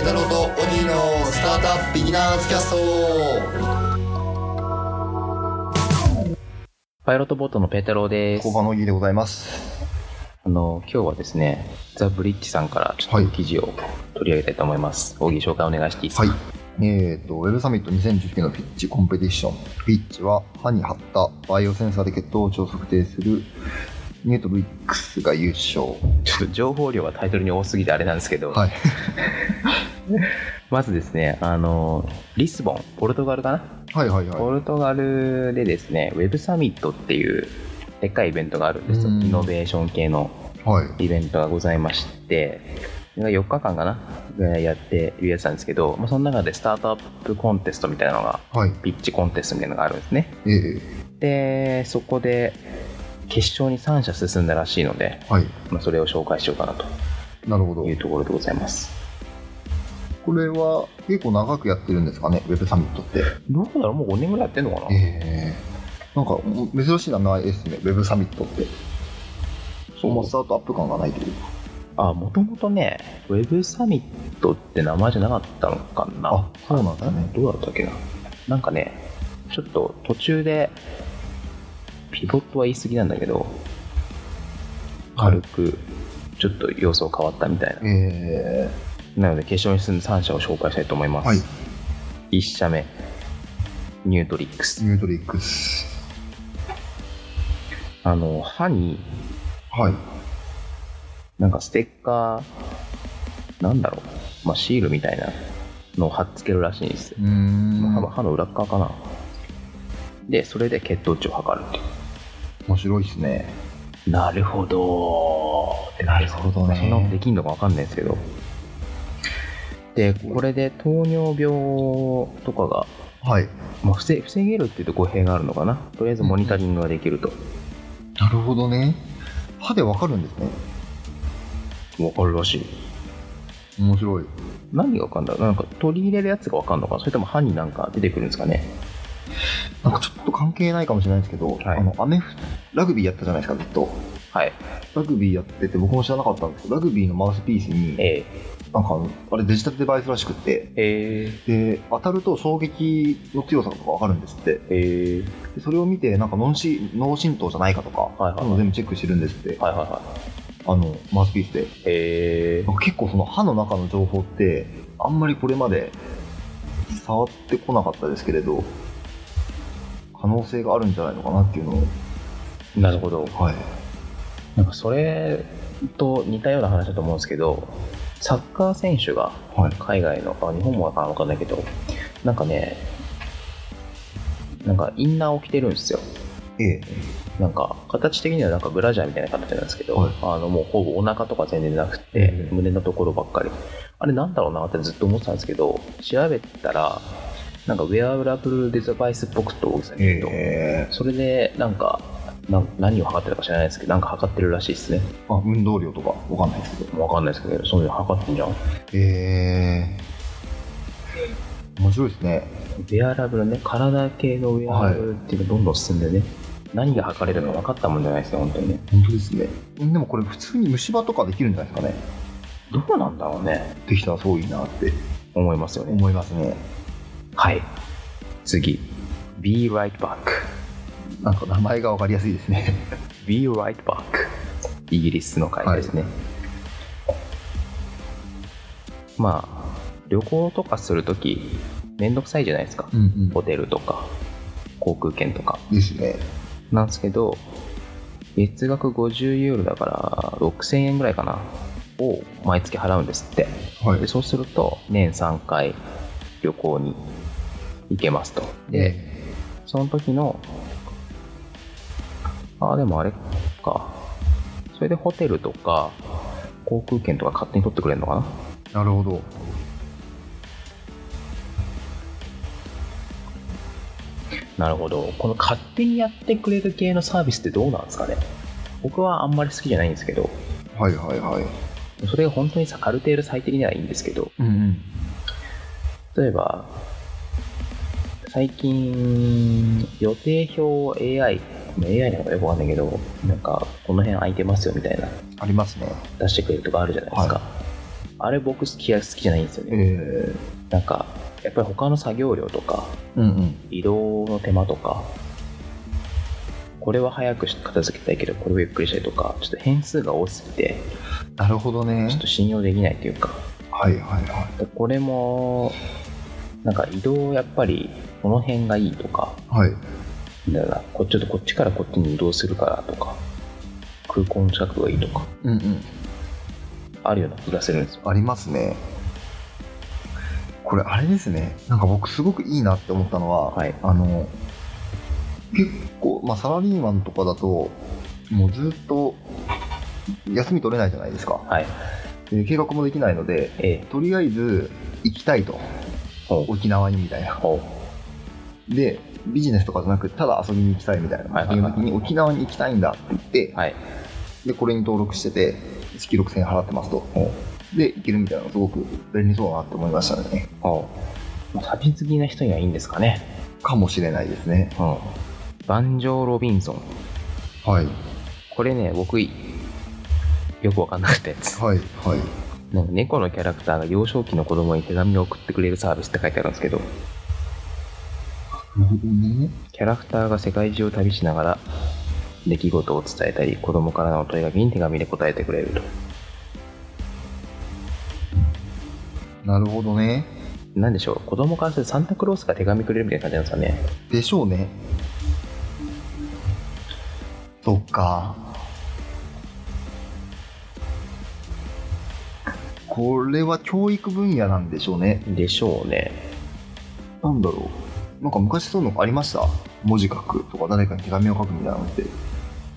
ペータローとオギーのスタートアップビギナーズキャストパイロットボートのペータローです。工場のぎでございます。あの、今日はですね、 THE BRIDGEさんからちょっと記事を取り上げたいと思います。オギー紹介お願いしていいですか？はい。えっ、と、 Web Summit 2019のピッチコンペティション。ピッチは歯に貼ったバイオセンサーで血糖値を測定する Nutrixが優勝。ちょっと情報量がタイトルに多すぎてあれなんですけど、はい。まずですね、あの、リスボン、ポルトガルかな、はいはいはポルトガルでですね、ウェブサミットっていうでっかいイベントがあるんですよ。うんイノベーション系のい。はい。イベントがございまして、それが4日間かな？やってるやつなんですけど、まあ、その中でスタートアップコンテストみたいなのが、はい。ピッチコンテストみたいなのがあるんですね。ええで、そこで決勝に3社進んだらしいので、はい。まあ、それを紹介しようかなとなるほどい。うところでございます。これは結構長くやってるんですかね、ウェブサミットって。どうだろうもう5年ぐらいやってんのかな？ええなんか珍しい名前ですね、ウェブサミットって。そう、もうスタートアップ感がないというか。あ、もともとね、ウェブサミットって名前じゃなかったのかなあそうなんだねどうだったっけな？なんかね、ちょっと途中で、ピボットは言い過ぎなんだけど、軽く、ちょっと様相変わったみたいな。えなので、決勝に進んだ3社を紹介したいと思います。はい。1社目、 Nutrix。Nutrix。あの、歯に、はい。なんかステッカー、なんだろう、まあ、シールみたいなのを貼っつけるらしいんですよ。まあ歯の裏っ側かな。で、それで血糖値を測るってい面白いですね。う。なるほどなるほどねそんなことできんのかわかんないですけど。で、これで糖尿病とかが、はい。まあ、防防げるっていうと語弊があるのかな。とりあえずモニタリングができると。なるほどね。歯でわかるんですね。わかるらしい。面白い。何がわかんだなんか取り入れるやつがわかんのかなそれとも歯になんか出てくるんですかねなんかちょっと関係ないかもしれないですけど、はいあの、アメフラグビーやったじゃないですか、ずっと。はい。ラグビーやってて、僕も知らなかったんですけど、ラグビーのマウスピースに、えなんかあれデジタルデバイスらしくって、ー、えで、当たると衝撃の強さとかわかるんですって。ー、えー、でそれを見て、なんか脳し脳震盪じゃないかとか、はいはいそうい全部チェックしてるんですって、はいはいはい。あの、マウスピースで。えー、結構その歯の中の情報ってあんまりこれまで触ってこなかったですけれど可能性があるんじゃないのかなっていうのをなるほど。はいなんかそれと似たような話だと思うんですけど、サッカー選手がはい。海外の、あ日本もわかんないけど、なんかね、なんかインナーを着てるんですよ。ええ。なんか形的にはなんかブラジャーみたいな形なんですけど、はい。あのもうほぼお腹とか全然なくて、ええ胸のところばっかり。あれなんだろうなってずっと思ってたんですけど、調べたら、なんかウェアラブルデバイスっぽくと、ねえ。それでなんかな何を測ってるか知らないですけど、なんか測ってるらしいですね。まあ、運動量とかわかんないですけどわかんないですけど、そういうの測ってんじゃん。ええ面白いですねウェアラブルね、体系のウェアラブルっていうのがどんどん進んでね、何が測れるのか分かったもんじゃないですね、本当にね。本当ですねでもこれ普通に虫歯とかできるんじゃないですかねどうなんだろうね、できたらすごいいいなって思いますよね。思いますねはい。次。Be right back. なんか名前がわかりやすいですね Be right back. イギリスの会ですね。まあ、旅行とかするとき、めんどくさいじゃないですか。うんホテルとか、航空券とか。ですねなんですけど、月額50ユーロだから6000円ぐらいかな。を毎月払うんですって。はいでそうすると、年3回旅行に行けますと。で、その時の、ああ、でもあれか。それでホテルとか、航空券とか勝手に取ってくれるのかな？なるほど。なるほど。この勝手にやってくれる系のサービスってどうなんですかね？僕はあんまり好きじゃないんですけど、はいはいはい。それが本当にさある程度最適にはいいんですけど、うんうん。例えば、最近、予定表 AI、AI なのかよくわかんないけど、なんか、この辺空いてますよみたいな、ありますね。出してくれるとかあるじゃないですか。あれ僕好きや好きじゃないんですよね。えなんか、やっぱり他の作業量とか、ー、うんうん。移動の手間とか、これは早く片付けたいけど、これをゆっくりしたいとか、ちょっと変数が多すぎて、なるほどね。ちょっと信用できないというか、はいはいはこれも、なんか移動やっぱりこの辺がいいとか、い。はい。だからこちょっとこっちからこっちに移動するからとか、空港の近くがいいとか、うんうん。あるような気がするんですよ。ありますね。これあれですね。なんか僕すごくいいなって思ったのは、はいあの、結構、まあサラリーマンとかだと、もうずっと休み取れないじゃないですか。はい。で計画もできないので、ええ。とりあえず行きたいと。沖縄にみたいな。ほで、ビジネスとかじゃなくただ遊びに行きたいみたいな。はいはいはいいう時に沖縄に行きたいんだって言って、う。はい。で、これに登録してて、月6000円払ってますと。で、行けるみたいなのすごく便利そうだなって思いましたね。ほう。まあ旅好きな人にはいいんですかね。かもしれないですね。うん。バンジョー・ロビンソン。はい。これね、僕、よくわかんなくて。はい。はい。なんか猫のキャラクターが幼少期の子供に手紙を送ってくれるサービスって書いてあるんですけど、なるほどね。キャラクターが世界中を旅しながら出来事を伝えたり、子供からの問いかけに手紙で答えてくれると。なるほどね。なんでしょう、子供からするとサンタクロースが手紙くれるみたいな感じなんですかね。でしょうね。そっか。これは教育分野なんでしょうね。でしょうね。なんだろう。なんか昔そういうのありました？文字書くとか誰かに手紙を書くみたいなのって。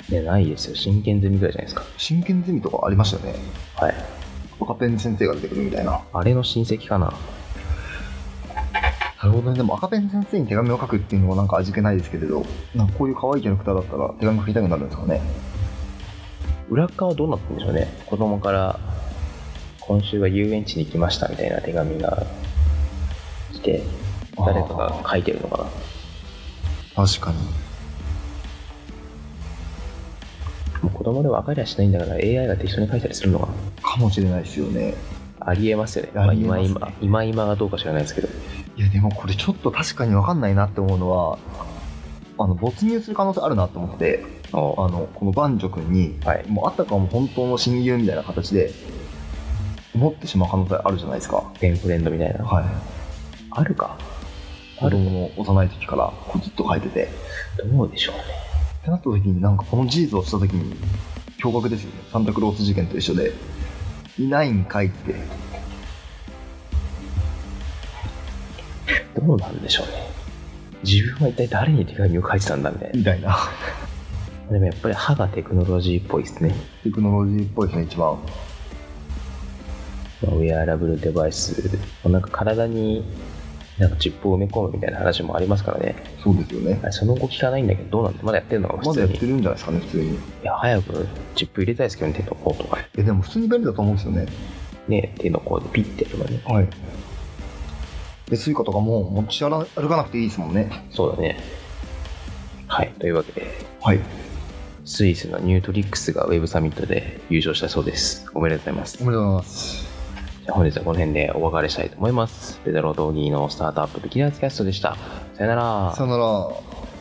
ね、ないですよ。真剣ゼミぐらいじゃないですか。真剣ゼミとかありましたよね。はい。赤ペン先生が出てくるみたいな。あれの親戚かな。なるほどね。でも赤ペン先生に手紙を書くっていうのはなんか味気ないですけれど、なんかこういう可愛いキャラクターだったら手紙書きたくなるんですかね？裏側はどうなってるんでしょうね。子供から、今週は遊園地に行きましたみたいな手紙が来て、誰かが書いてるのかな。確かに。もう子供で分かりゃしないんだから AI が適当に書いたりするのがかもしれないですよね。ありえますよね。まあ、今今、今今がどうか知らないですけど。いやでもこれちょっと確かに分かんないなって思うのは、あの没入する可能性あるなと思って、あおのこの男女君に、はいもうあったかも本当の親友みたいな形で思ってしまう可能性あるじゃないですか。ペンフレンドみたいな。はい。あるか。子供の幼い時からこうずっと書いてて。どうでしょうね。ってなった時になんかこの事実をした時に驚愕ですよね。サンタクロース事件と一緒で。いないんかいって。どうなんでしょうね。自分は一体誰に手紙を書いてたんだみたいな。みたいな。でもやっぱり歯がテクノロジーっぽいですね。テクノロジーっぽいですね、一番。まあウェアラブルデバイス、なんか体になんかチップを埋め込むみたいな話もありますからね。そうですよね。その後聞かないんだけど、どうなんでまだやってるのか普まだやってるんじゃないですかね、普通に。や、早くチップ入れたいですけどね、手の甲とか。え、でも普通に便利だと思うんですよね。ね、手の甲でピッてやればね。はい。で、 Suicaとかも持ち歩かなくていいですもんね。そうだね。はい、というわけで、はい。スイスの Nutrixが Web Summitで優勝したそうです。おめでとうございます。おめでとうございます。じゃ本日はこの辺でお別れしたいと思います。ペダロードーギーのスタートアップビギナーズキャストでした。さよならさよなら。